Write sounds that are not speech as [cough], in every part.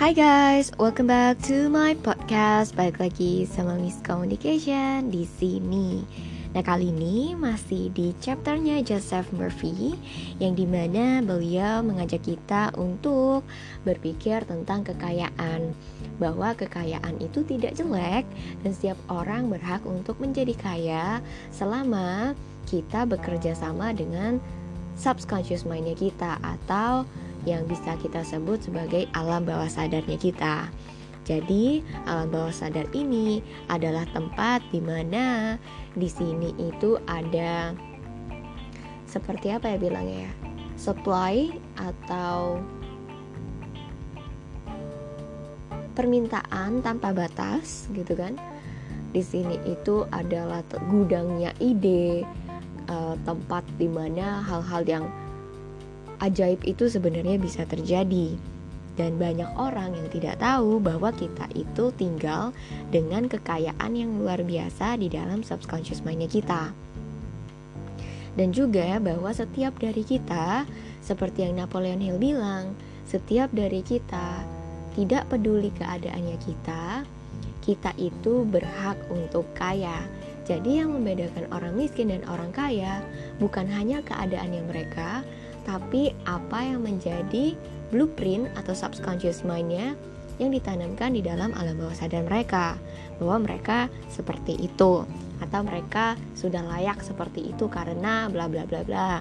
Hai guys, welcome back to my podcast. Balik lagi sama Miss Communication di sini. Nah kali ini masih di chapternya Joseph Murphy yang di mana beliau mengajak kita untuk berpikir tentang kekayaan bahwa kekayaan itu tidak jelek dan setiap orang berhak untuk menjadi kaya selama kita bekerja sama dengan subconscious mindnya kita atau yang bisa kita sebut sebagai alam bawah sadarnya kita. Jadi, alam bawah sadar ini adalah tempat di mana di sini itu ada seperti apa ya bilangnya ya? Supply atau permintaan tanpa batas gitu kan. Di sini itu adalah gudangnya ide, uh, tempat di mana hal-hal yang ajaib itu sebenarnya bisa terjadi. Dan banyak orang yang tidak tahu bahwa kita itu tinggal dengan kekayaan yang luar biasa di dalam subconscious mindnya kita. Dan juga bahwa setiap dari kita seperti yang Napoleon Hill bilang setiap dari kita tidak peduli keadaannya kita kita itu berhak untuk kaya. Jadi yang membedakan orang miskin dan orang kaya bukan hanya keadaannya mereka tapi apa yang menjadi blueprint atau subconscious mindnya yang ditanamkan di dalam alam bawah sadar mereka? Bahwa mereka seperti itu. Atau mereka sudah layak seperti itu karena bla bla bla bla.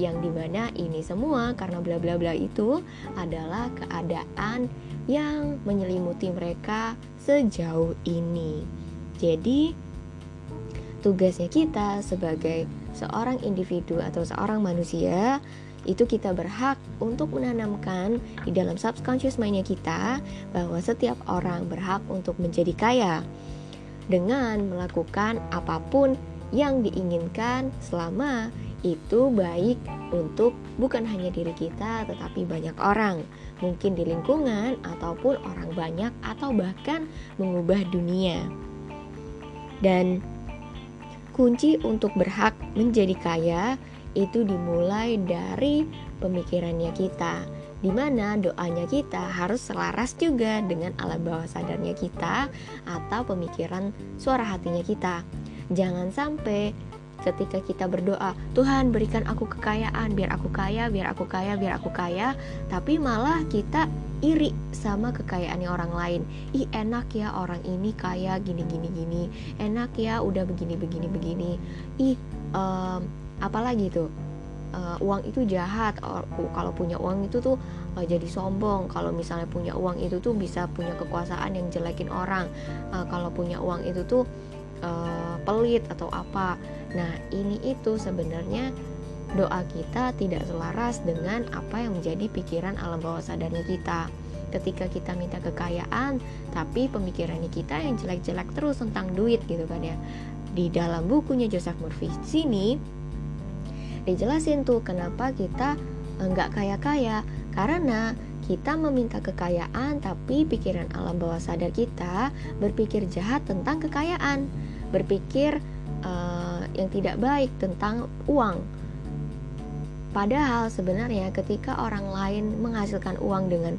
Yang di mana ini semua karena bla bla bla itu adalah keadaan yang menyelimuti mereka sejauh ini. Jadi tugasnya kita sebagai seorang individu atau seorang manusia itu kita berhak untuk menanamkan di dalam subconscious mindnya kita bahwa setiap orang berhak untuk menjadi kaya dengan melakukan apa pun yang diinginkan selama itu baik untuk bukan hanya diri kita tetapi banyak orang. Mungkin di lingkungan ataupun orang banyak atau bahkan mengubah dunia. Dan kunci untuk berhak menjadi kaya itu dimulai dari pemikirannya kita di mana doanya kita harus selaras juga dengan alam bawah sadarnya kita atau pemikiran suara hatinya kita. Jangan sampai ketika kita berdoa, Tuhan berikan aku kekayaan, biar aku kaya, biar aku kaya, biar aku kaya, tapi malah kita iri sama kekayaannya orang lain. Ih enak ya orang ini kaya gini gini gini, enak ya udah begini begini begini. Ih um, apalagi tuh uh, uang itu jahat. Kalau punya uang itu tuh uh, jadi sombong. Kalau misalnya punya uang itu tuh bisa punya kekuasaan yang jelekin orang. Uh, kalau punya uang itu tuh uh, pelit atau apa. Nah ini itu sebenarnya doa kita tidak selaras dengan apa yang menjadi pikiran alam bawah sadarnya kita. Ketika kita minta kekayaan tapi pemikirannya kita yang jelek-jelek terus tentang duit gitu kan ya. Di dalam bukunya Joseph Murphy sini dijelasin tuh kenapa kita eh, kaya-kaya. Karena kita meminta kekayaan tapi pikiran alam bawah sadar kita berpikir jahat tentang kekayaan. Berpikir uh, yang tidak baik tentang uang. Padahal sebenarnya ketika orang lain menghasilkan uang dengan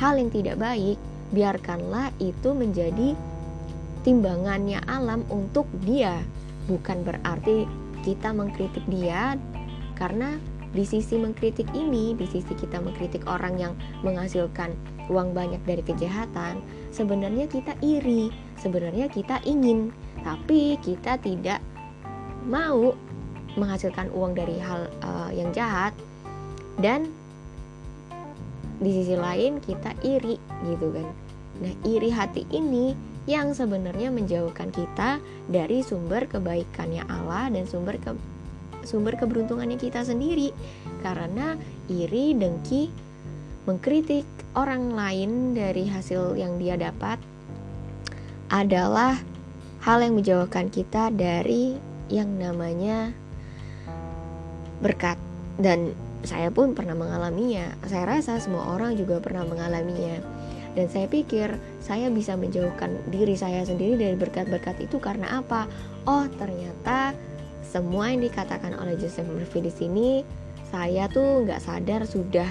hal yang tidak baik biarkanlah itu menjadi timbangannya alam untuk dia. Bukan berarti kita mengkritik dia karena di sisi mengkritik ini, di sisi kita mengkritik orang yang menghasilkan uang banyak dari kejahatan, sebenarnya kita iri, sebenarnya kita ingin, tapi kita tidak mau menghasilkan uang dari hal uh, yang jahat dan di sisi lain kita iri gitu kan. Nah, iri hati ini yang sebenarnya menjauhkan kita dari sumber kebaikannya Allah dan sumber ke sumber keberuntungannya kita sendiri karena iri, dengki, mengkritik orang lain dari hasil yang dia dapat adalah hal yang menjauhkan kita dari yang namanya berkat dan saya pun pernah mengalaminya. Saya rasa semua orang juga pernah mengalaminya. Dan saya pikir saya bisa menjauhkan diri saya sendiri dari berkat-berkat itu karena apa? Oh, ternyata semua yang dikatakan oleh Joseph Murphy di sini saya tuh nggak sadar sudah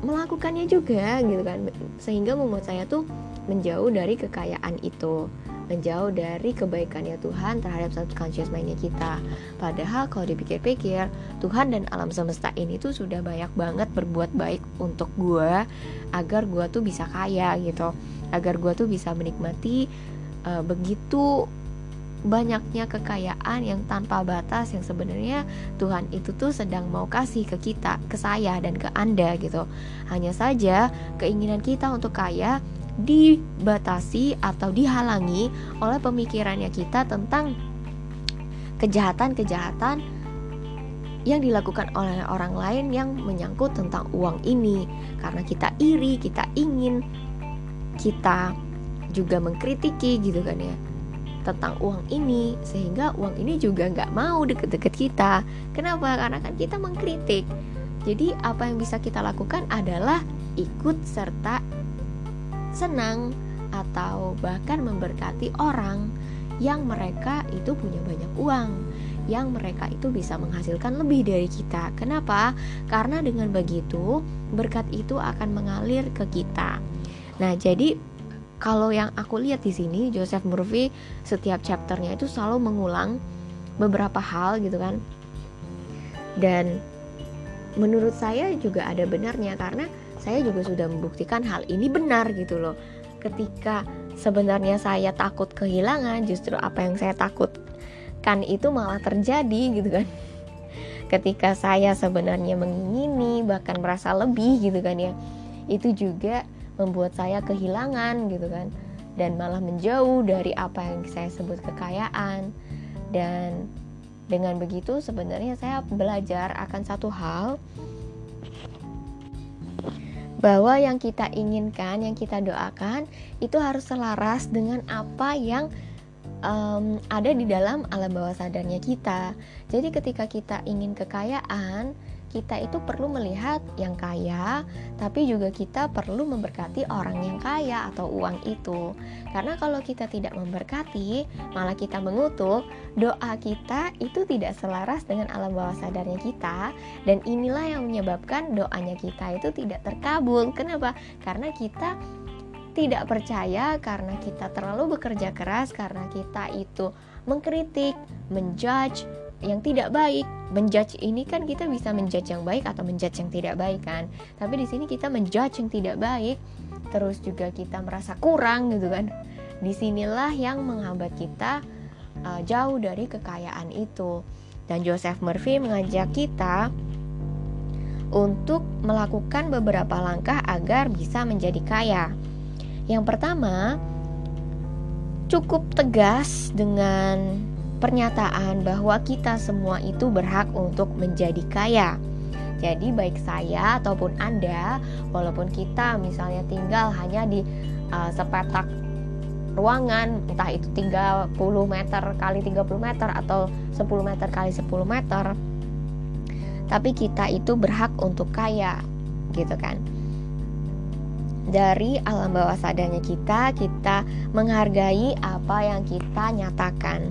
melakukannya juga gitu kan sehingga membuat saya tuh menjauh dari kekayaan itu menjauh dari kebaikannya Tuhan terhadap subconscious mindnya kita. Padahal kalau dipikir-pikir, Tuhan dan alam semesta ini tuh sudah banyak banget berbuat baik untuk gue agar gue tuh bisa kaya gitu, agar gue tuh bisa menikmati uh, begitu banyaknya kekayaan yang tanpa batas yang sebenarnya Tuhan itu tuh sedang mau kasih ke kita, ke saya dan ke Anda gitu. Hanya saja keinginan kita untuk kaya dibatasi atau dihalangi oleh pemikirannya kita tentang kejahatan-kejahatan yang dilakukan oleh orang lain yang menyangkut tentang uang ini karena kita iri, kita ingin kita juga mengkritiki gitu kan ya tentang uang ini sehingga uang ini juga nggak mau deket-deket kita kenapa karena kan kita mengkritik jadi apa yang bisa kita lakukan adalah ikut serta senang atau bahkan memberkati orang yang mereka itu punya banyak uang yang mereka itu bisa menghasilkan lebih dari kita. Kenapa? Karena dengan begitu berkat itu akan mengalir ke kita. Nah, jadi kalau yang aku lihat di sini Joseph Murphy setiap chapternya itu selalu mengulang beberapa hal gitu kan. Dan menurut saya juga ada benarnya karena saya juga sudah membuktikan hal ini benar gitu loh. Ketika sebenarnya saya takut kehilangan justru apa yang saya takutkan itu malah terjadi gitu kan. Ketika saya sebenarnya mengingini bahkan merasa lebih gitu kan ya. Itu juga membuat saya kehilangan gitu kan dan malah menjauh dari apa yang saya sebut kekayaan dan dengan begitu sebenarnya saya belajar akan satu hal bahwa yang kita inginkan, yang kita doakan itu harus selaras dengan apa yang um, ada di dalam alam bawah sadarnya kita. Jadi ketika kita ingin kekayaan, kita itu perlu melihat yang kaya, tapi juga kita perlu memberkati orang yang kaya atau uang itu. Karena kalau kita tidak memberkati, malah kita mengutuk, doa kita itu tidak selaras dengan alam bawah sadarnya kita, dan inilah yang menyebabkan doanya kita itu tidak terkabul. Kenapa? Karena kita tidak percaya karena kita terlalu bekerja keras karena kita itu mengkritik, menjudge, yang tidak baik. Menjudge ini kan kita bisa menjudge yang baik atau menjudge yang tidak baik kan. Tapi di sini kita menjudge yang tidak baik, terus juga kita merasa kurang gitu kan. Di sinilah yang menghambat kita uh, jauh dari kekayaan itu. Dan Joseph Murphy mengajak kita untuk melakukan beberapa langkah agar bisa menjadi kaya. Yang pertama, cukup tegas dengan pernyataan bahwa kita semua itu berhak untuk menjadi kaya. Jadi baik saya ataupun Anda, walaupun kita misalnya tinggal hanya di uh, sepetak ruangan, entah itu 30 meter kali 30 meter atau 10 meter kali 10 meter, tapi kita itu berhak untuk kaya, gitu kan. Dari alam bawah sadarnya kita, kita menghargai apa yang kita nyatakan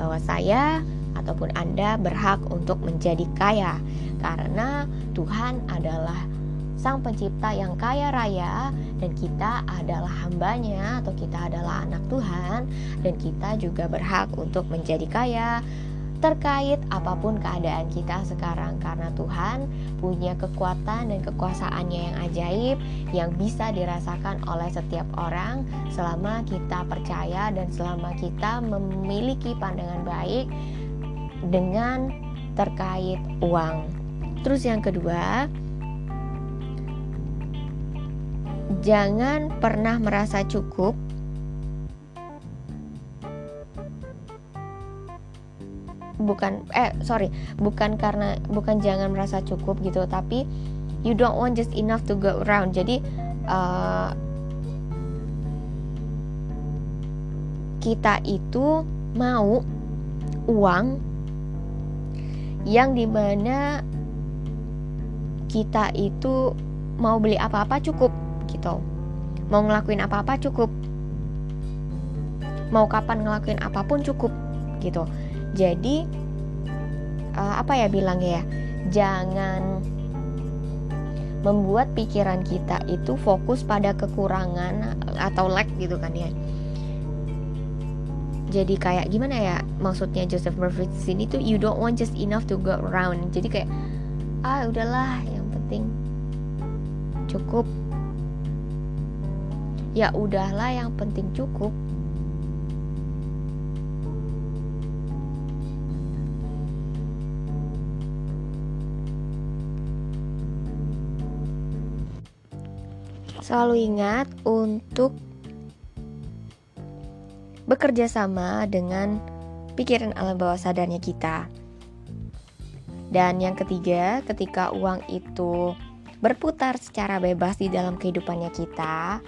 bahwa saya ataupun Anda berhak untuk menjadi kaya. Karena Tuhan adalah Sang Pencipta yang kaya raya dan kita adalah hambanya atau kita adalah anak Tuhan dan kita juga berhak untuk menjadi kaya terkait apa pun keadaan kita sekarang karena Tuhan punya kekuatan dan kekuasaannya yang ajaib yang bisa dirasakan oleh setiap orang selama kita percaya dan selama kita memiliki pandangan baik dengan terkait uang. Terus yang kedua, jangan pernah merasa cukup bukan eh sorry bukan karena bukan jangan merasa cukup gitu tapi you don't want just enough to go around. Jadi uh, kita itu mau uang yang di mana kita itu mau beli apa-apa cukup gitu. Mau ngelakuin apa-apa cukup. Mau kapan ngelakuin apa pun cukup gitu jadi uh, apa ya bilangnya ya? Jangan membuat pikiran kita itu fokus pada kekurangan atau lack gitu kan ya. Jadi kayak gimana ya? Maksudnya Joseph Murphy di sini tuh you don't want just enough to go around. Jadi kayak ah udahlah yang penting cukup. Ya udahlah yang penting cukup selalu ingat untuk bekerja sama dengan pikiran alam bawah sadarnya kita. Dan yang ketiga, ketika uang itu berputar secara bebas di dalam kehidupannya kita,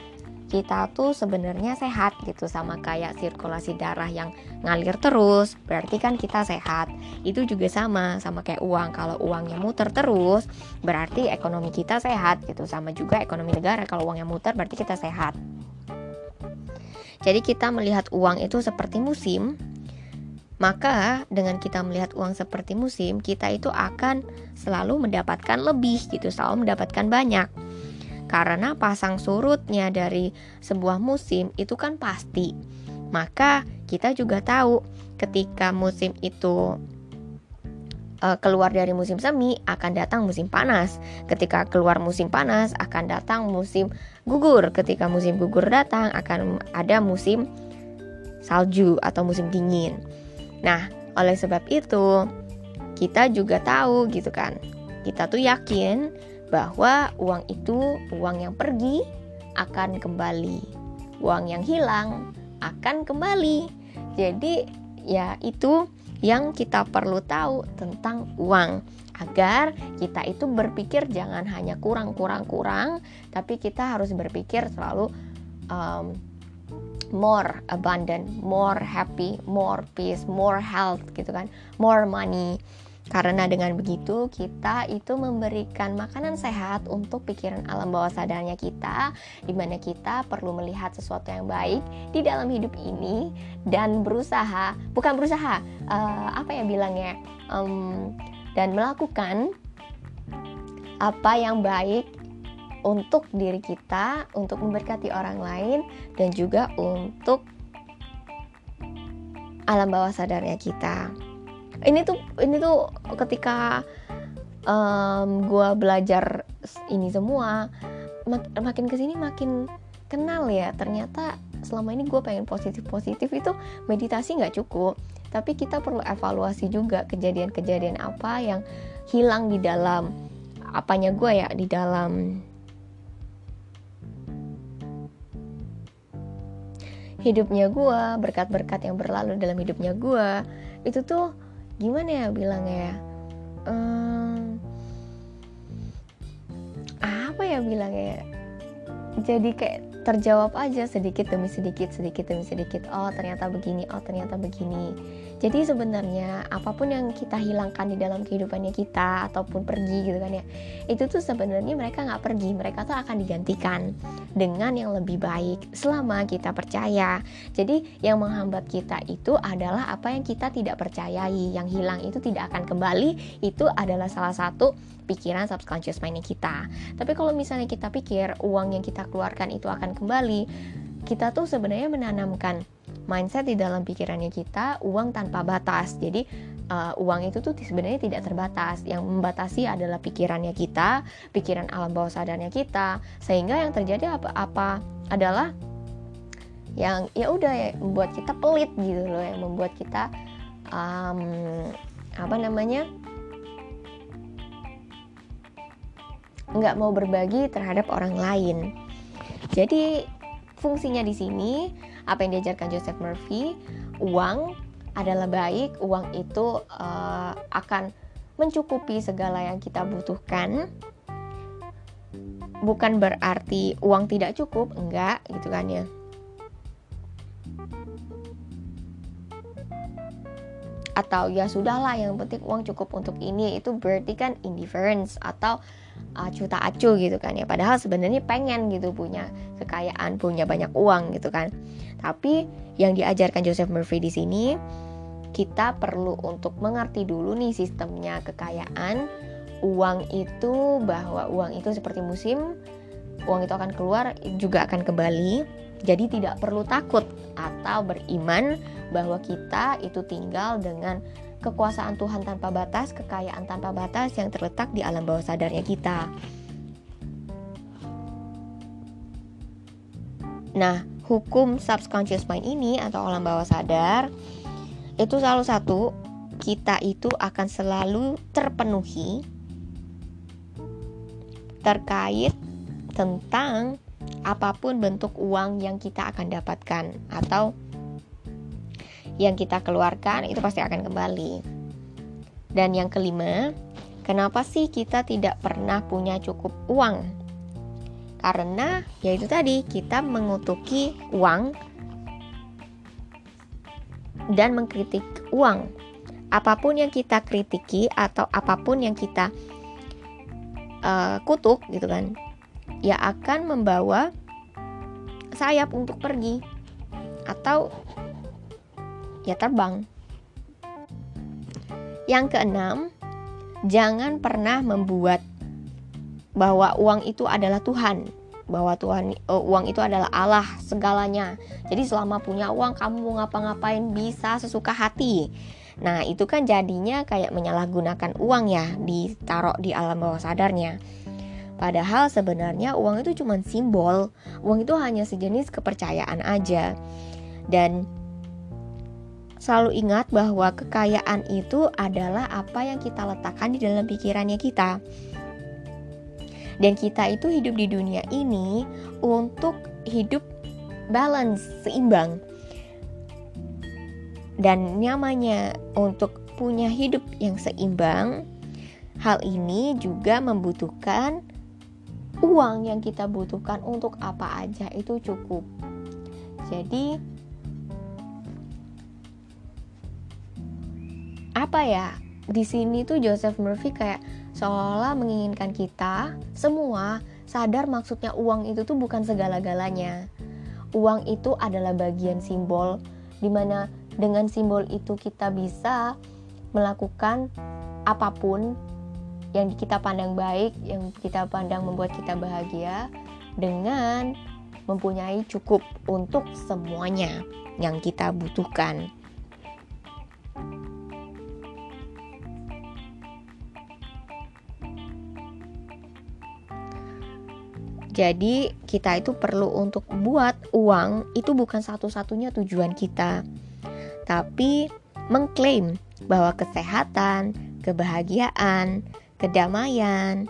kita tuh sebenarnya sehat gitu sama kayak sirkulasi darah yang ngalir terus berarti kan kita sehat. Itu juga sama sama kayak uang. Kalau uangnya muter terus berarti ekonomi kita sehat gitu. Sama juga ekonomi negara kalau uangnya muter berarti kita sehat. Jadi kita melihat uang itu seperti musim, maka dengan kita melihat uang seperti musim, kita itu akan selalu mendapatkan lebih gitu, selalu mendapatkan banyak. Karena pasang surutnya dari sebuah musim itu kan pasti. Maka kita juga tahu ketika musim itu uh, keluar dari musim semi akan datang musim panas. Ketika keluar musim panas akan datang musim gugur. Ketika musim gugur datang akan ada musim salju atau musim dingin. Nah, oleh sebab itu kita juga tahu gitu kan. Kita tuh yakin bahwa uang itu uang yang pergi akan kembali. Uang yang hilang akan kembali. Jadi ya itu yang kita perlu tahu tentang uang agar kita itu berpikir jangan hanya kurang-kurang-kurang tapi kita harus berpikir selalu um, more abundant, more happy, more peace, more health gitu kan, more money. Karena dengan begitu kita itu memberikan makanan sehat untuk pikiran alam bawah sadarnya kita Di mana kita perlu melihat sesuatu yang baik di dalam hidup ini Dan berusaha, bukan berusaha, uh, apa ya bilangnya um, Dan melakukan apa yang baik untuk diri kita, untuk memberkati orang lain, dan juga untuk alam bawah sadarnya kita ini tuh ini tuh ketika um, gue belajar ini semua mak makin ke sini makin kenal ya. Ternyata selama ini gue pengen positif positif itu meditasi nggak cukup. Tapi kita perlu evaluasi juga kejadian-kejadian apa yang hilang di dalam apanya gue ya di dalam hidupnya gue berkat-berkat yang berlalu dalam hidupnya gue itu tuh gimana ya bilangnya ya? Um, apa ya bilangnya ya? Jadi kayak terjawab aja sedikit demi sedikit sedikit demi sedikit. Oh ternyata begini oh ternyata begini jadi sebenarnya apa pun yang kita hilangkan di dalam kehidupannya kita ataupun pergi gitu kan ya, itu tuh sebenarnya mereka nggak pergi, mereka tuh akan digantikan dengan yang lebih baik selama kita percaya. Jadi yang menghambat kita itu adalah apa yang kita tidak percayai, yang hilang itu tidak akan kembali, itu adalah salah satu pikiran subconscious mindnya kita. Tapi kalau misalnya kita pikir uang yang kita keluarkan itu akan kembali, kita tuh sebenarnya menanamkan mindset di dalam pikirannya kita uang tanpa batas. Jadi uh, uang itu tuh sebenarnya tidak terbatas. Yang membatasi adalah pikirannya kita, pikiran alam bawah sadarnya kita. Sehingga yang terjadi apa-apa adalah yang ya udah ya membuat kita pelit gitu loh, yang membuat kita um, apa namanya nggak mau berbagi terhadap orang lain. Jadi fungsinya di sini apa yang diajarkan Joseph Murphy uang adalah baik uang itu uh, akan mencukupi segala yang kita butuhkan. Bukan berarti uang tidak cukup enggak gitu kan ya. Atau ya sudahlah yang penting uang cukup untuk ini itu berarti kan indifference atau acu tak acu gitu kan ya. Padahal sebenarnya pengen gitu punya kekayaan punya banyak uang gitu kan. Tapi yang diajarkan Joseph Murphy di sini kita perlu untuk mengerti dulu nih sistemnya kekayaan. Uang itu bahwa uang itu seperti musim uang itu akan keluar juga akan kembali. Jadi tidak perlu takut atau beriman bahwa kita itu tinggal dengan kekuasaan Tuhan tanpa batas, kekayaan tanpa batas yang terletak di alam bawah sadarnya kita. Nah, hukum subconscious mind ini atau alam bawah sadar itu selalu satu, kita itu akan selalu terpenuhi terkait tentang apa pun bentuk uang yang kita akan dapatkan atau yang kita keluarkan itu pasti akan kembali. Dan yang kelima, kenapa sih kita tidak pernah punya cukup uang? Karena yaitu tadi kita mengutuki uang dan mengkritik uang. Apa pun yang kita kritiki atau apa pun yang kita uh, kutuk gitu kan, ya akan membawa sayap untuk pergi atau ya terbang. Yang keenam, jangan pernah membuat bahwa uang itu adalah Tuhan, bahwa Tuhan uh, uang itu adalah Allah segalanya. Jadi selama punya uang kamu mau ngapa-ngapain bisa sesuka hati. Nah, itu kan jadinya kayak menyalahgunakan uang ya, ditaruh di alam bawah sadarnya. Padahal sebenarnya uang itu cuma simbol, uang itu hanya sejenis kepercayaan aja. Dan selalu ingat bahwa kekayaan itu adalah apa yang kita letakkan di dalam pikirannya kita. Dan kita itu hidup di dunia ini untuk hidup balance, seimbang. Dan namanya untuk punya hidup yang seimbang, hal ini juga membutuhkan uang yang kita butuhkan untuk apa aja itu cukup. Jadi apa ya? Di sini tuh Joseph Murphy kayak seolah menginginkan kita semua sadar maksudnya uang itu tuh bukan segala-galanya. Uang itu adalah bagian simbol di mana dengan simbol itu kita bisa melakukan apa pun yang kita pandang baik, yang kita pandang membuat kita bahagia dengan mempunyai cukup untuk semuanya yang kita butuhkan. Jadi, kita itu perlu untuk buat uang itu bukan satu-satunya tujuan kita, tapi mengklaim bahwa kesehatan, kebahagiaan, kedamaian,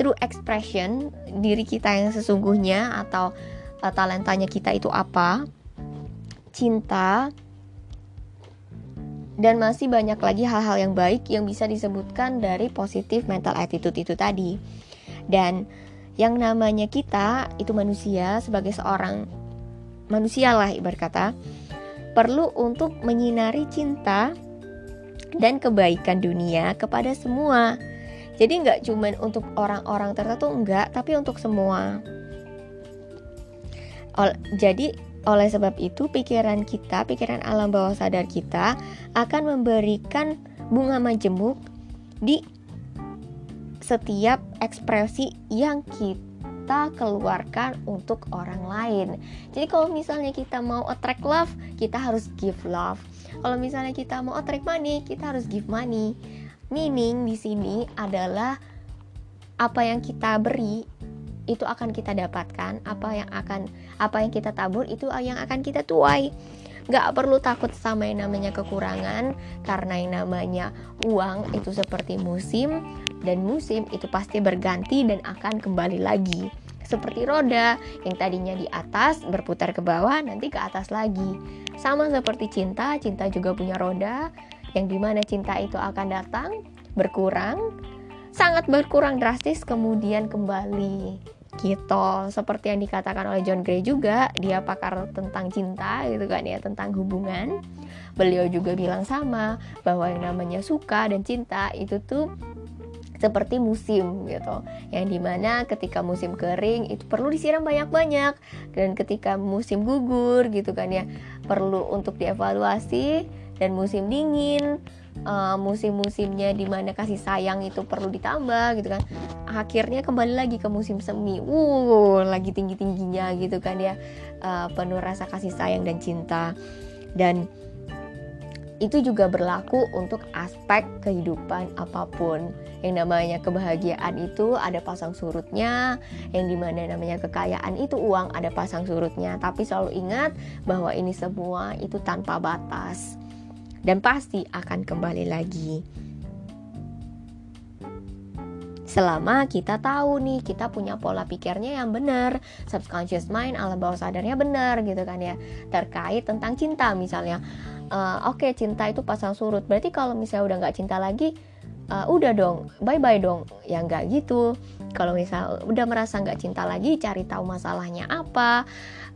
true expression diri kita yang sesungguhnya atau uh, talentanya kita itu apa, cinta, dan masih banyak lagi hal-hal yang baik yang bisa disebutkan dari positif mental attitude itu tadi. Dan yang namanya kita itu manusia sebagai seorang manusia lah ibarat kata perlu untuk menyinari cinta dan kebaikan dunia kepada semua jadi nggak cuma untuk orang-orang tertentu enggak, tapi untuk semua. Ol jadi oleh sebab itu pikiran kita, pikiran alam bawah sadar kita akan memberikan bunga majemuk di setiap ekspresi yang kita keluarkan untuk orang lain. Jadi kalau misalnya kita mau attract love, kita harus give love. Kalau misalnya kita mau attract money, kita harus give money. Meaning di sini adalah apa yang kita beri itu akan kita dapatkan, apa yang akan apa yang kita tabur itu yang akan kita tuai. Gak perlu takut sama yang namanya kekurangan karena yang namanya uang itu seperti musim dan musim itu pasti berganti dan akan kembali lagi. Seperti roda yang tadinya di atas berputar ke bawah nanti ke atas lagi. Sama seperti cinta, cinta juga punya roda yang di mana cinta itu akan datang, berkurang, sangat berkurang drastis, kemudian kembali gitu seperti yang dikatakan oleh John Gray juga dia pakar tentang cinta gitu kan ya tentang hubungan beliau juga bilang sama bahwa yang namanya suka dan cinta itu tuh seperti musim gitu. Yang di mana ketika musim kering itu perlu disiram banyak-banyak. Dan ketika musim gugur gitu kan ya perlu untuk dievaluasi. Dan musim dingin uh, musim-musimnya di mana kasih sayang itu perlu ditambah gitu kan. Akhirnya kembali lagi ke musim semi. Uh lagi tinggi tingginya gitu kan ya. Uh, penuh rasa kasih sayang dan cinta. Dan itu juga berlaku untuk aspek kehidupan apa pun. Yang namanya kebahagiaan itu ada pasang surutnya yang di mana namanya kekayaan itu uang ada pasang surutnya. Tapi selalu ingat bahwa ini semua itu tanpa batas. Dan pasti akan kembali lagi selama kita tahu nih kita punya pola pikirnya yang benar subconscious mind alam bawah sadarnya benar gitu kan ya. Terkait tentang cinta misalnya. Uh, oke okay, cinta itu pasang surut. Berarti kalau misalnya udah nggak cinta lagi uh, udah dong bye bye dong. Ya nggak gitu. Kalau misal udah merasa nggak cinta lagi cari tahu masalahnya apa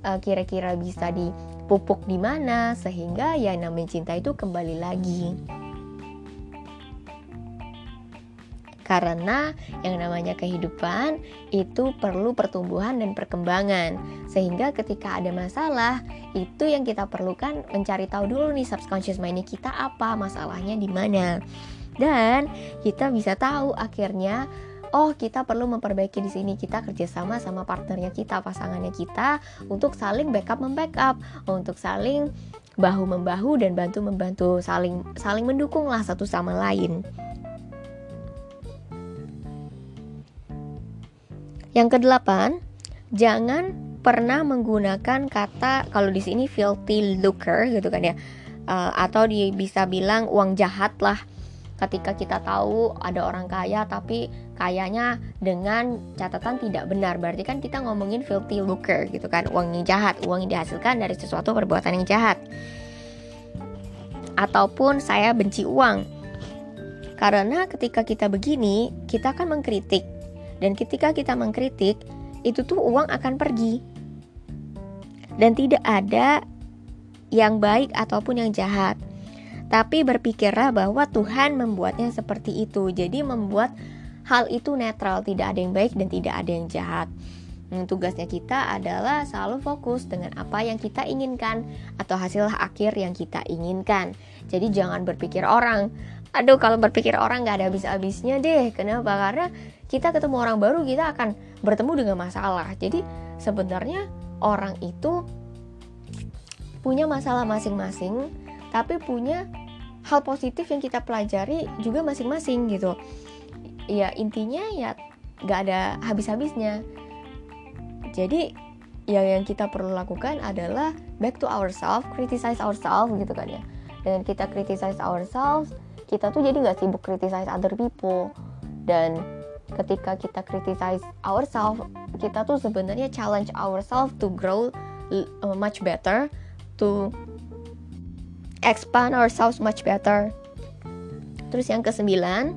uh, kira-kira bisa dipupuk di mana sehingga ya namanya cinta itu kembali lagi karena yang namanya kehidupan itu perlu pertumbuhan dan perkembangan. Sehingga ketika ada masalah itu yang kita perlukan mencari tahu dulu nih subconscious mind kita apa masalahnya di mana. Dan kita bisa tahu akhirnya oh kita perlu memperbaiki di sini. Kita kerjasama sama partnernya kita pasangannya kita untuk saling backup membackup. Untuk saling bahu membahu dan bantu membantu saling saling mendukung lah satu sama lain Yang kedelapan, jangan pernah menggunakan kata kalau di sini filthy lucre gitu kan ya. Uh, atau di, bisa bilang uang jahat lah. Ketika kita tahu ada orang kaya tapi kayanya dengan catatan tidak benar. Berarti kan kita ngomongin filthy lucre gitu kan. Uang yang jahat uang yang dihasilkan dari sesuatu perbuatan yang jahat. Ataupun saya benci uang. Karena ketika kita begini kita akan mengkritik dan ketika kita mengkritik, itu tuh uang akan pergi. Dan tidak ada yang baik ataupun yang jahat. Tapi berpikirlah bahwa Tuhan membuatnya seperti itu. Jadi membuat hal itu netral, tidak ada yang baik dan tidak ada yang jahat. Hmm, tugasnya kita adalah selalu fokus dengan apa yang kita inginkan atau hasil akhir yang kita inginkan. Jadi jangan berpikir orang, aduh kalau berpikir orang nggak ada habis-habisnya deh. Kenapa? Karena kita ketemu orang baru kita akan bertemu dengan masalah. Jadi sebenarnya orang itu punya masalah masing-masing tapi punya hal positif yang kita pelajari juga masing-masing gitu. Ya intinya ya gak ada habis-habisnya. Jadi ya yang kita perlu lakukan adalah back to ourselves criticize ourselves gitu kan ya. Dengan kita criticize ourselves kita tuh jadi nggak sibuk criticize other people. Dan ketika kita criticize ourselves kita tuh sebenarnya challenge ourselves to grow uh, much better to expand ourselves much better. Terus yang kesembilan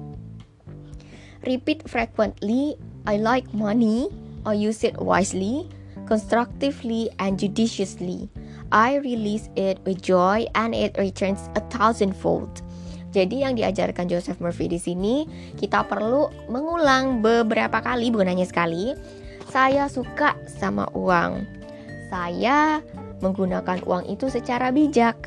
repeat frequently I like money I use it wisely constructively and judiciously. I release it with joy and it returns a thousandfold jadi yang diajarkan Joseph Murphy di sini kita perlu mengulang beberapa kali bukan hanya sekali. Saya suka sama uang. Saya menggunakan uang itu secara bijak.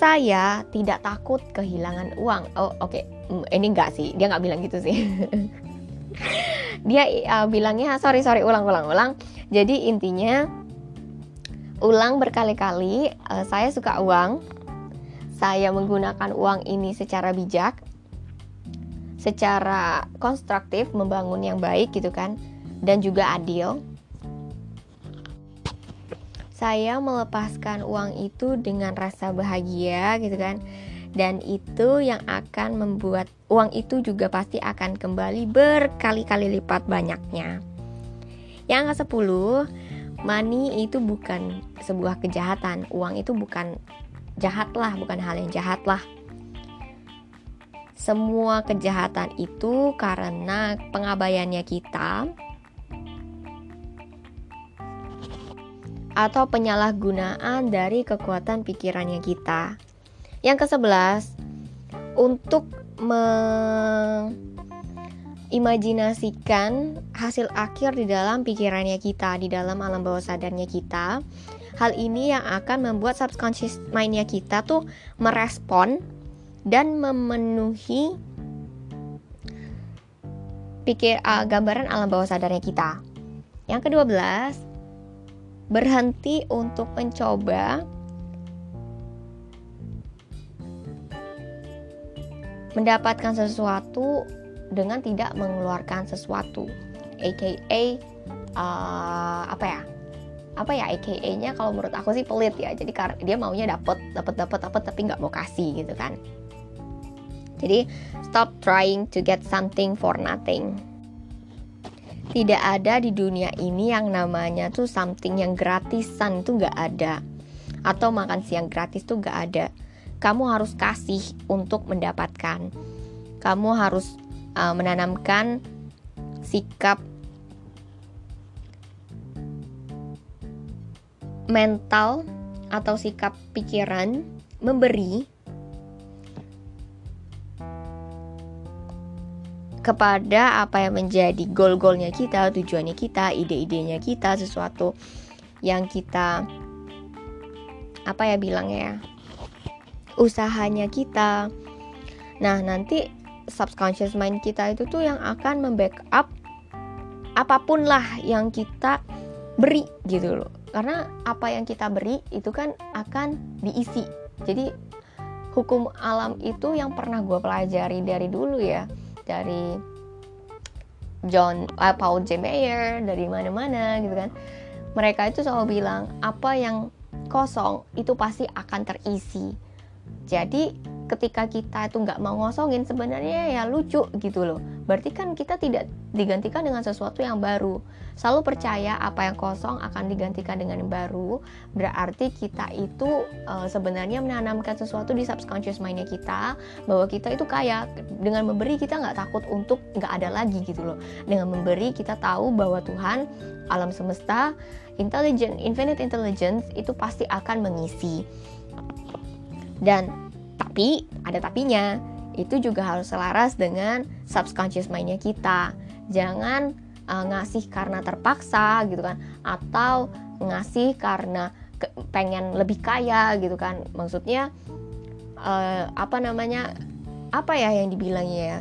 Saya tidak takut kehilangan uang. Oh, oke. Okay. Hmm, ini enggak sih. Dia nggak bilang gitu sih. [laughs] Dia uh, bilangnya sorry sorry ulang ulang ulang. Jadi intinya ulang berkali-kali. Uh, saya suka uang saya menggunakan uang ini secara bijak, secara konstruktif, membangun yang baik gitu kan, dan juga adil. Saya melepaskan uang itu dengan rasa bahagia gitu kan. Dan itu yang akan membuat uang itu juga pasti akan kembali berkali-kali lipat banyaknya. Yang ke-10, money itu bukan sebuah kejahatan. Uang itu bukan jahat lah, bukan hal yang jahat lah. Semua kejahatan itu karena pengabaiannya kita atau penyalahgunaan dari kekuatan pikirannya kita. Yang ke-11, untuk mengimajinasikan hasil akhir di dalam pikirannya kita, di dalam alam bawah sadarnya kita, Hal ini yang akan membuat subconscious mindnya kita tuh merespon dan memenuhi pikir uh, gambaran alam bawah sadarnya kita. Yang kedua belas, berhenti untuk mencoba mendapatkan sesuatu dengan tidak mengeluarkan sesuatu, aka uh, apa ya? Apa ya AKA-nya kalau menurut aku sih pelit ya. Jadi dia maunya dapat, dapat, dapat, dapat tapi nggak mau kasih gitu kan. Jadi stop trying to get something for nothing. Tidak ada di dunia ini yang namanya tuh something yang gratisan tuh nggak ada. Atau makan siang gratis tuh nggak ada. Kamu harus kasih untuk mendapatkan. Kamu harus uh, menanamkan sikap mental atau sikap pikiran memberi kepada apa yang menjadi goal-goalnya kita, tujuannya kita, ide-idenya kita, sesuatu yang kita apa ya bilangnya ya usahanya kita. Nah, nanti subconscious mind kita itu tuh yang akan membackup apa pun lah yang kita beri gitu loh. Karena apa yang kita beri itu kan akan diisi. Jadi hukum alam itu yang pernah gue pelajari dari dulu ya dari John uh, Paul J. Mayer dari mana-mana gitu kan mereka itu selalu bilang apa yang kosong itu pasti akan terisi jadi ketika kita itu nggak mau ngosongin sebenarnya ya lucu gitu loh. Berarti kan kita tidak digantikan dengan sesuatu yang baru. Selalu percaya apa yang kosong akan digantikan dengan yang baru. Berarti kita itu uh, sebenarnya menanamkan sesuatu di subconscious mindnya kita bahwa kita itu kaya. Dengan memberi kita nggak takut untuk nggak ada lagi gitu loh. Dengan memberi kita tahu bahwa Tuhan alam semesta intelligent infinite intelligence itu pasti akan mengisi dan tapi ada tapinya. Itu juga harus selaras dengan subconscious mindnya kita. Jangan uh, ngasih karena terpaksa gitu kan. Atau ngasih karena ke, pengen lebih kaya gitu kan. Maksudnya uh, apa namanya apa ya yang dibilangnya ya?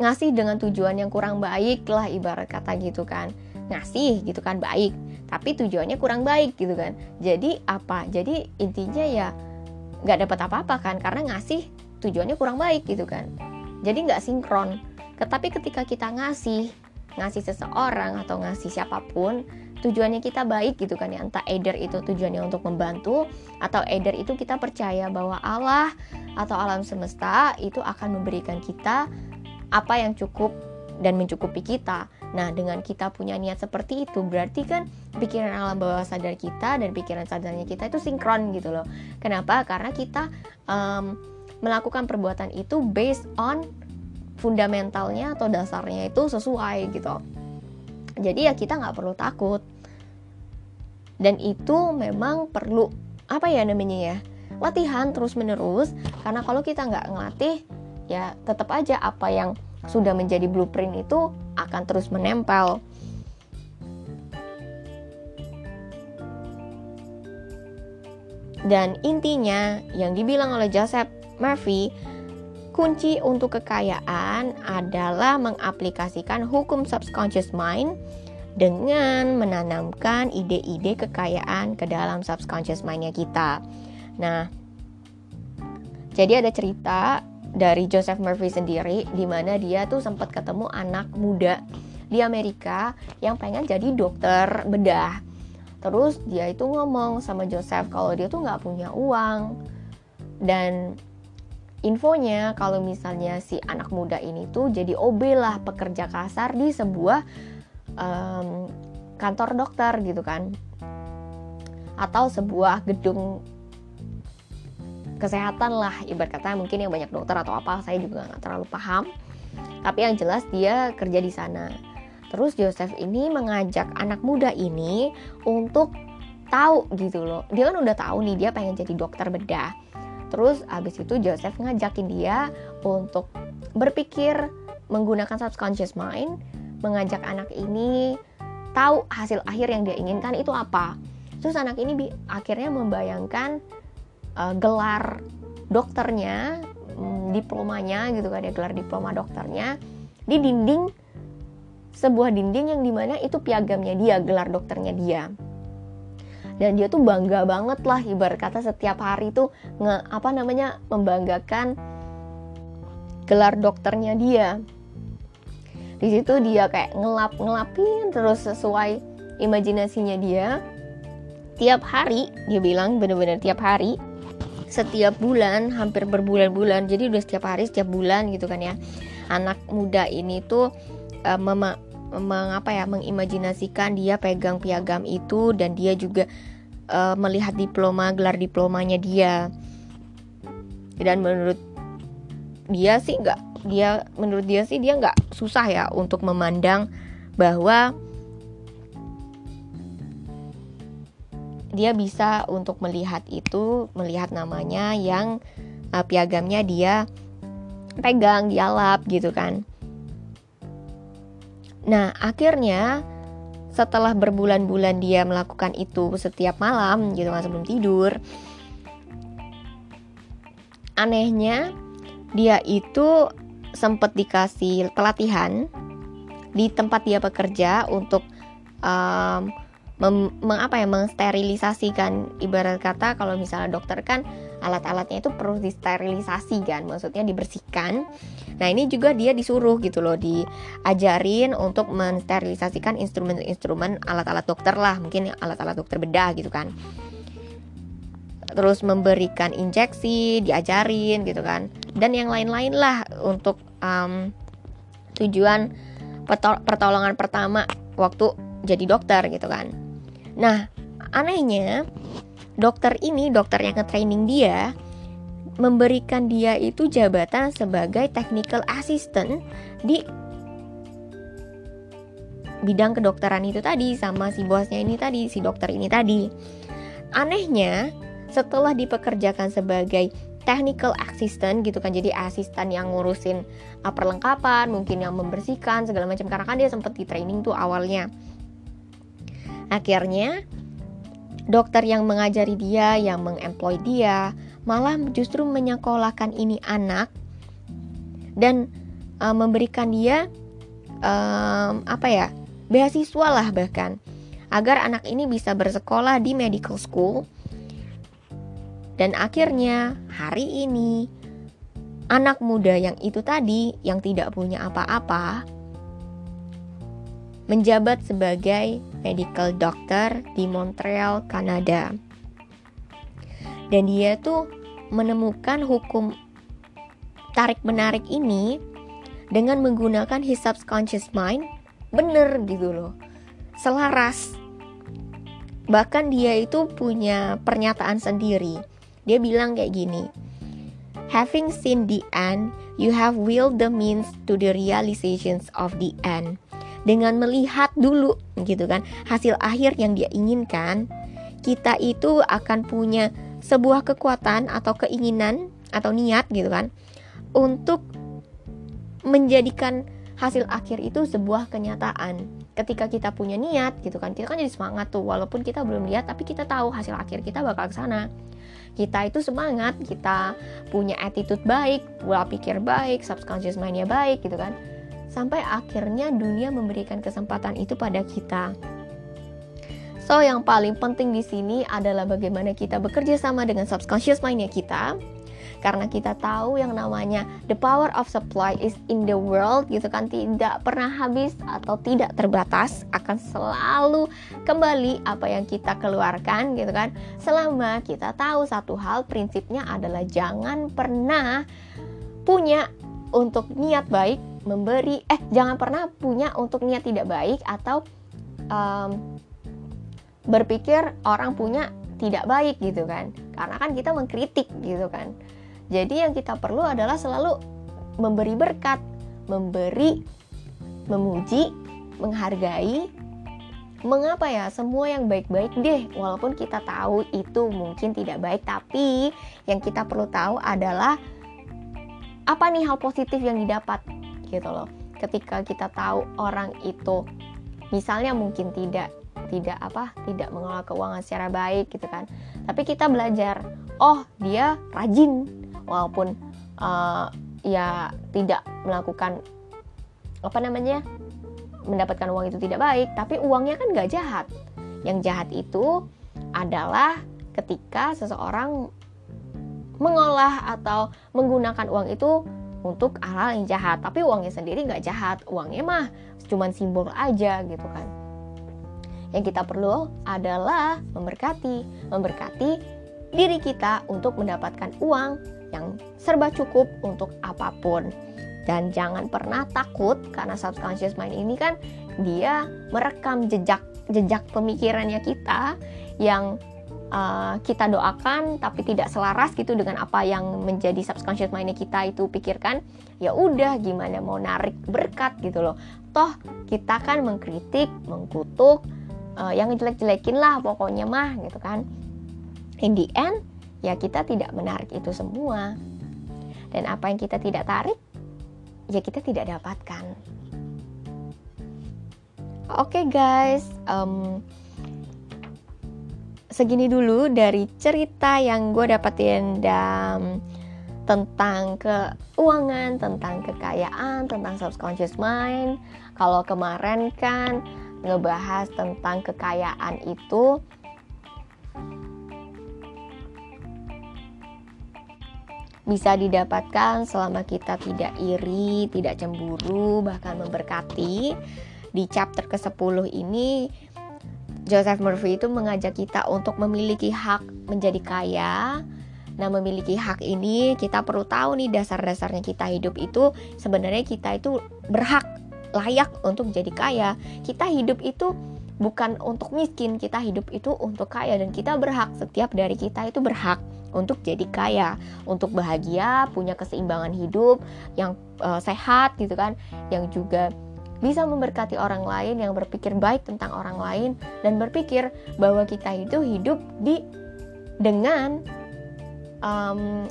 Ngasih dengan tujuan yang kurang baik lah ibarat kata gitu kan. Ngasih gitu kan baik tapi tujuannya kurang baik gitu kan. Jadi apa? Jadi intinya ya nggak dapat apa-apa kan karena ngasih tujuannya kurang baik gitu kan. Jadi nggak sinkron. Tetapi ketika kita ngasih ngasih seseorang atau ngasih siapa pun tujuannya kita baik gitu kan ya. Entah either itu tujuannya untuk membantu atau either itu kita percaya bahwa Allah atau alam semesta itu akan memberikan kita apa yang cukup dan mencukupi kita. Nah, dengan kita punya niat seperti itu, berarti kan pikiran alam bawah sadar kita dan pikiran sadarnya kita itu sinkron gitu loh. Kenapa? Karena kita um, melakukan perbuatan itu based on fundamentalnya atau dasarnya itu sesuai gitu. Jadi ya kita nggak perlu takut. Dan itu memang perlu apa ya namanya ya latihan terus menerus karena kalau kita nggak ngelatih ya tetap aja apa yang sudah menjadi blueprint itu akan terus menempel. Dan intinya yang dibilang oleh Joseph Murphy, kunci untuk kekayaan adalah mengaplikasikan hukum subconscious mind dengan menanamkan ide-ide kekayaan ke dalam subconscious mindnya kita. Nah, jadi ada cerita dari Joseph Murphy sendiri di mana dia tuh sempat ketemu anak muda di Amerika yang pengen jadi dokter bedah. Terus dia itu ngomong sama Joseph kalau dia tuh nggak punya uang dan infonya kalau misalnya si anak muda ini tuh jadi OB lah pekerja kasar di sebuah um, kantor dokter gitu kan atau sebuah gedung kesehatan lah. Ibarat kata mungkin yang banyak dokter atau apa saya juga nggak terlalu paham. Tapi yang jelas dia kerja di sana. Terus Joseph ini mengajak anak muda ini untuk tahu gitu loh. Dia kan udah tahu nih dia pengen jadi dokter bedah. Terus abis itu Joseph ngajakin dia untuk berpikir menggunakan subconscious mind mengajak anak ini tahu hasil akhir yang dia inginkan itu apa. Terus anak ini akhirnya membayangkan uh, gelar dokternya hmm, diplomanya gitu kan ya gelar diploma dokternya di dinding sebuah dinding yang di mana itu piagamnya dia gelar dokternya dia. Dan dia tuh bangga banget lah ibarat kata setiap hari tuh nge apa namanya membanggakan gelar dokternya dia. Di situ dia kayak ngelap ngelapin terus sesuai imajinasinya dia. Tiap hari dia bilang bener-bener tiap hari setiap bulan hampir berbulan-bulan. Jadi udah setiap hari setiap bulan gitu kan ya. Anak muda ini tuh uh, mema mengapa ya mengimajinasikan dia pegang piagam itu dan dia juga uh, melihat diploma gelar diplomanya dia. Dan menurut dia sih nggak dia menurut dia sih dia nggak susah ya untuk memandang bahwa dia bisa untuk melihat itu melihat namanya yang uh, piagamnya dia pegang dia lap gitu kan Nah, akhirnya setelah berbulan-bulan dia melakukan itu setiap malam gitu kan sebelum tidur. Anehnya dia itu sempat dikasih pelatihan di tempat dia bekerja untuk um, mengapa ya mengsterilisasikan ibarat kata kalau misalnya dokter kan alat-alatnya itu perlu disterilisasi kan maksudnya dibersihkan. Nah ini juga dia disuruh gitu loh diajarin untuk mensterilisasikan instrumen-instrumen alat-alat dokter lah. Mungkin alat-alat dokter bedah gitu kan. Terus memberikan injeksi diajarin gitu kan. Dan yang lain-lain lah untuk um, tujuan pertolongan pertama waktu jadi dokter gitu kan Nah, anehnya dokter ini, dokter yang nge-training dia memberikan dia itu jabatan sebagai technical assistant di bidang kedokteran itu tadi sama si bosnya ini tadi, si dokter ini tadi. Anehnya, setelah dipekerjakan sebagai technical assistant gitu kan jadi asisten yang ngurusin perlengkapan mungkin yang membersihkan segala macam karena kan dia sempat di training tuh awalnya Akhirnya, dokter yang mengajari dia, yang mengemploy dia, malah justru menyekolahkan ini anak dan uh, memberikan dia um, apa ya beasiswa lah bahkan agar anak ini bisa bersekolah di medical school. Dan akhirnya hari ini anak muda yang itu tadi yang tidak punya apa-apa menjabat sebagai medical doctor di Montreal, Kanada. Dan dia tuh menemukan hukum tarik-menarik ini dengan menggunakan his subconscious mind bener gitu loh. Selaras. Bahkan dia itu punya pernyataan sendiri. Dia bilang kayak gini. Having seen the end, you have willed the means to the realizations of the end dengan melihat dulu gitu kan. Hasil akhir yang dia inginkan kita itu akan punya sebuah kekuatan atau keinginan atau niat gitu kan untuk menjadikan hasil akhir itu sebuah kenyataan. Ketika kita punya niat gitu kan kita kan jadi semangat tuh walaupun kita belum lihat tapi kita tahu hasil akhir kita bakal ke sana. Kita itu semangat kita punya attitude baik pola pikir baik subconscious mindnya baik gitu kan sampai akhirnya dunia memberikan kesempatan itu pada kita. So, yang paling penting di sini adalah bagaimana kita bekerja sama dengan subconscious mindnya kita. Karena kita tahu yang namanya the power of supply is in the world gitu kan tidak pernah habis atau tidak terbatas akan selalu kembali apa yang kita keluarkan gitu kan selama kita tahu satu hal prinsipnya adalah jangan pernah punya untuk niat baik memberi eh jangan pernah punya untuk niat tidak baik atau um, berpikir orang punya tidak baik gitu kan. Karena kan kita mengkritik gitu kan. Jadi yang kita perlu adalah selalu memberi berkat memberi memuji menghargai mengapa ya semua yang baik-baik deh. Walaupun kita tahu itu mungkin tidak baik tapi yang kita perlu tahu adalah apa nih hal positif yang didapat gitu loh. Ketika kita tahu orang itu misalnya mungkin tidak tidak apa tidak mengelola keuangan secara baik gitu kan. Tapi kita belajar oh dia rajin. Walaupun uh, ya tidak melakukan apa namanya mendapatkan uang itu tidak baik tapi uangnya kan gak jahat. Yang jahat itu adalah ketika seseorang mengolah atau menggunakan uang itu untuk hal-hal yang jahat. Tapi uangnya sendiri nggak jahat. Uangnya mah cuma simbol aja gitu kan. Yang kita perlu adalah memberkati, memberkati diri kita untuk mendapatkan uang yang serba cukup untuk apa pun. Dan jangan pernah takut karena subconscious mind ini kan dia merekam jejak jejak pemikirannya kita yang uh, kita doakan tapi tidak selaras gitu dengan apa yang menjadi subconscious mindnya kita itu pikirkan ya udah gimana mau narik berkat gitu loh. Toh kita kan mengkritik mengkutuk uh, yang jelek-jelekin lah pokoknya mah gitu kan. In the end ya kita tidak menarik itu semua. Dan apa yang kita tidak tarik ya kita tidak dapatkan. Oke okay guys um, segini dulu dari cerita yang gue dapetin dan tentang keuangan, tentang kekayaan, tentang subconscious mind. Kalau kemarin kan ngebahas tentang kekayaan itu bisa didapatkan selama kita tidak iri, tidak cemburu, bahkan memberkati. Di chapter ke-10 ini Joseph Murphy itu mengajak kita untuk memiliki hak menjadi kaya. Nah, memiliki hak ini kita perlu tahu nih dasar-dasarnya kita hidup itu sebenarnya kita itu berhak layak untuk jadi kaya. Kita hidup itu bukan untuk miskin, kita hidup itu untuk kaya dan kita berhak setiap dari kita itu berhak untuk jadi kaya, untuk bahagia, punya keseimbangan hidup yang uh, sehat gitu kan, yang juga bisa memberkati orang lain yang berpikir baik tentang orang lain dan berpikir bahwa kita itu hidup di dengan um,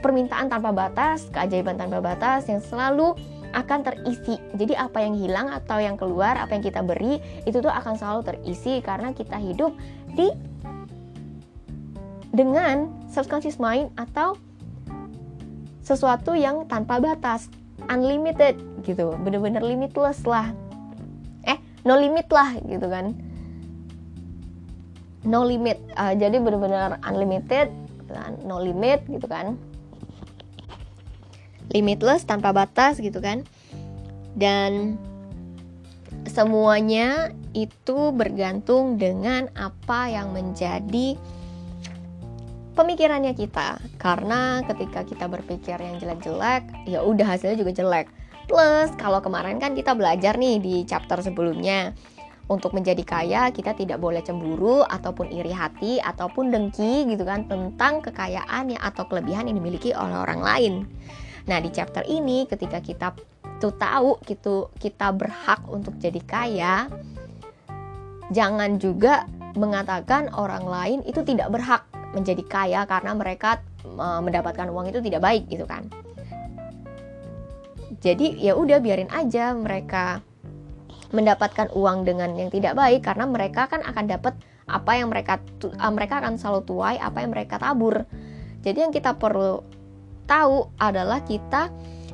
permintaan tanpa batas, keajaiban tanpa batas yang selalu akan terisi. Jadi apa yang hilang atau yang keluar, apa yang kita beri itu tuh akan selalu terisi karena kita hidup di dengan subconscious mind atau sesuatu yang tanpa batas, unlimited gitu, bener-bener limitless lah. Eh, no limit lah gitu kan. No limit. Uh, jadi bener-bener unlimited, kan? no limit gitu kan limitless tanpa batas gitu kan dan semuanya itu bergantung dengan apa yang menjadi pemikirannya kita karena ketika kita berpikir yang jelek-jelek ya udah hasilnya juga jelek plus kalau kemarin kan kita belajar nih di chapter sebelumnya untuk menjadi kaya kita tidak boleh cemburu ataupun iri hati ataupun dengki gitu kan tentang kekayaan yang atau kelebihan yang dimiliki oleh orang lain. Nah, di chapter ini ketika kita tuh tahu gitu kita berhak untuk jadi kaya, jangan juga mengatakan orang lain itu tidak berhak menjadi kaya karena mereka mendapatkan uang itu tidak baik gitu kan. Jadi ya udah biarin aja mereka mendapatkan uang dengan yang tidak baik karena mereka kan akan dapat apa yang mereka mereka akan selalu tuai apa yang mereka tabur. Jadi yang kita perlu tahu adalah kita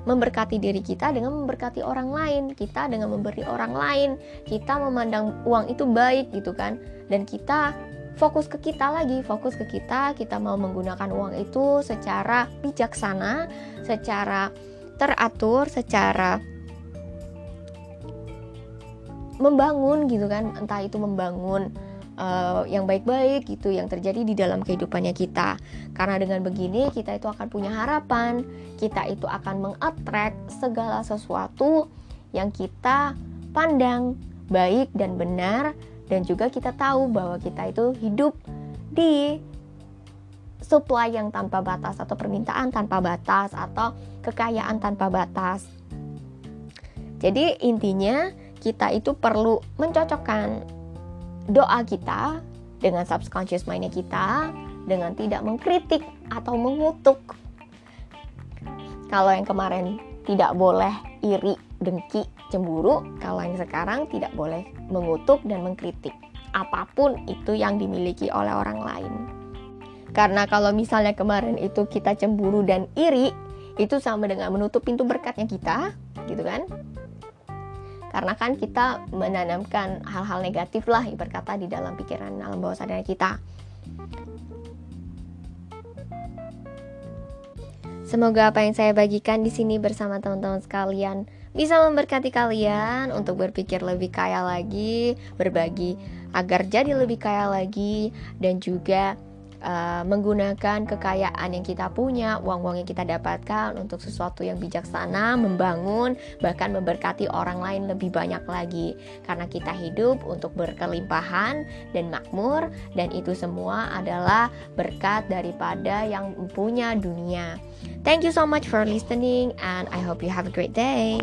memberkati diri kita dengan memberkati orang lain, kita dengan memberi orang lain, kita memandang uang itu baik gitu kan, dan kita fokus ke kita lagi, fokus ke kita, kita mau menggunakan uang itu secara bijaksana, secara teratur, secara membangun gitu kan, entah itu membangun uh, yang baik-baik gitu yang terjadi di dalam kehidupannya kita. Karena dengan begini kita itu akan punya harapan, kita itu akan mengattract segala sesuatu yang kita pandang baik dan benar dan juga kita tahu bahwa kita itu hidup di supply yang tanpa batas atau permintaan tanpa batas atau kekayaan tanpa batas. Jadi intinya kita itu perlu mencocokkan doa kita dengan subconscious mindnya kita dengan tidak mengkritik atau mengutuk. Kalau yang kemarin tidak boleh iri, dengki, cemburu kalau yang sekarang tidak boleh mengutuk dan mengkritik. Apa pun itu yang dimiliki oleh orang lain Karena kalau misalnya kemarin itu kita cemburu dan iri, itu sama dengan menutup pintu berkatnya kita, gitu kan? Karena kan kita menanamkan hal-hal negatif lah ibarat kata di dalam pikiran alam bawah sadar kita. Semoga apa yang saya bagikan di sini bersama teman-teman sekalian bisa memberkati kalian untuk berpikir lebih kaya lagi, berbagi agar jadi lebih kaya lagi dan juga uh, menggunakan kekayaan yang kita punya, uang-uang yang kita dapatkan untuk sesuatu yang bijaksana, membangun, bahkan memberkati orang lain lebih banyak lagi. Karena kita hidup untuk berkelimpahan dan makmur, dan itu semua adalah berkat daripada yang punya dunia. Thank you so much for listening, and I hope you have a great day.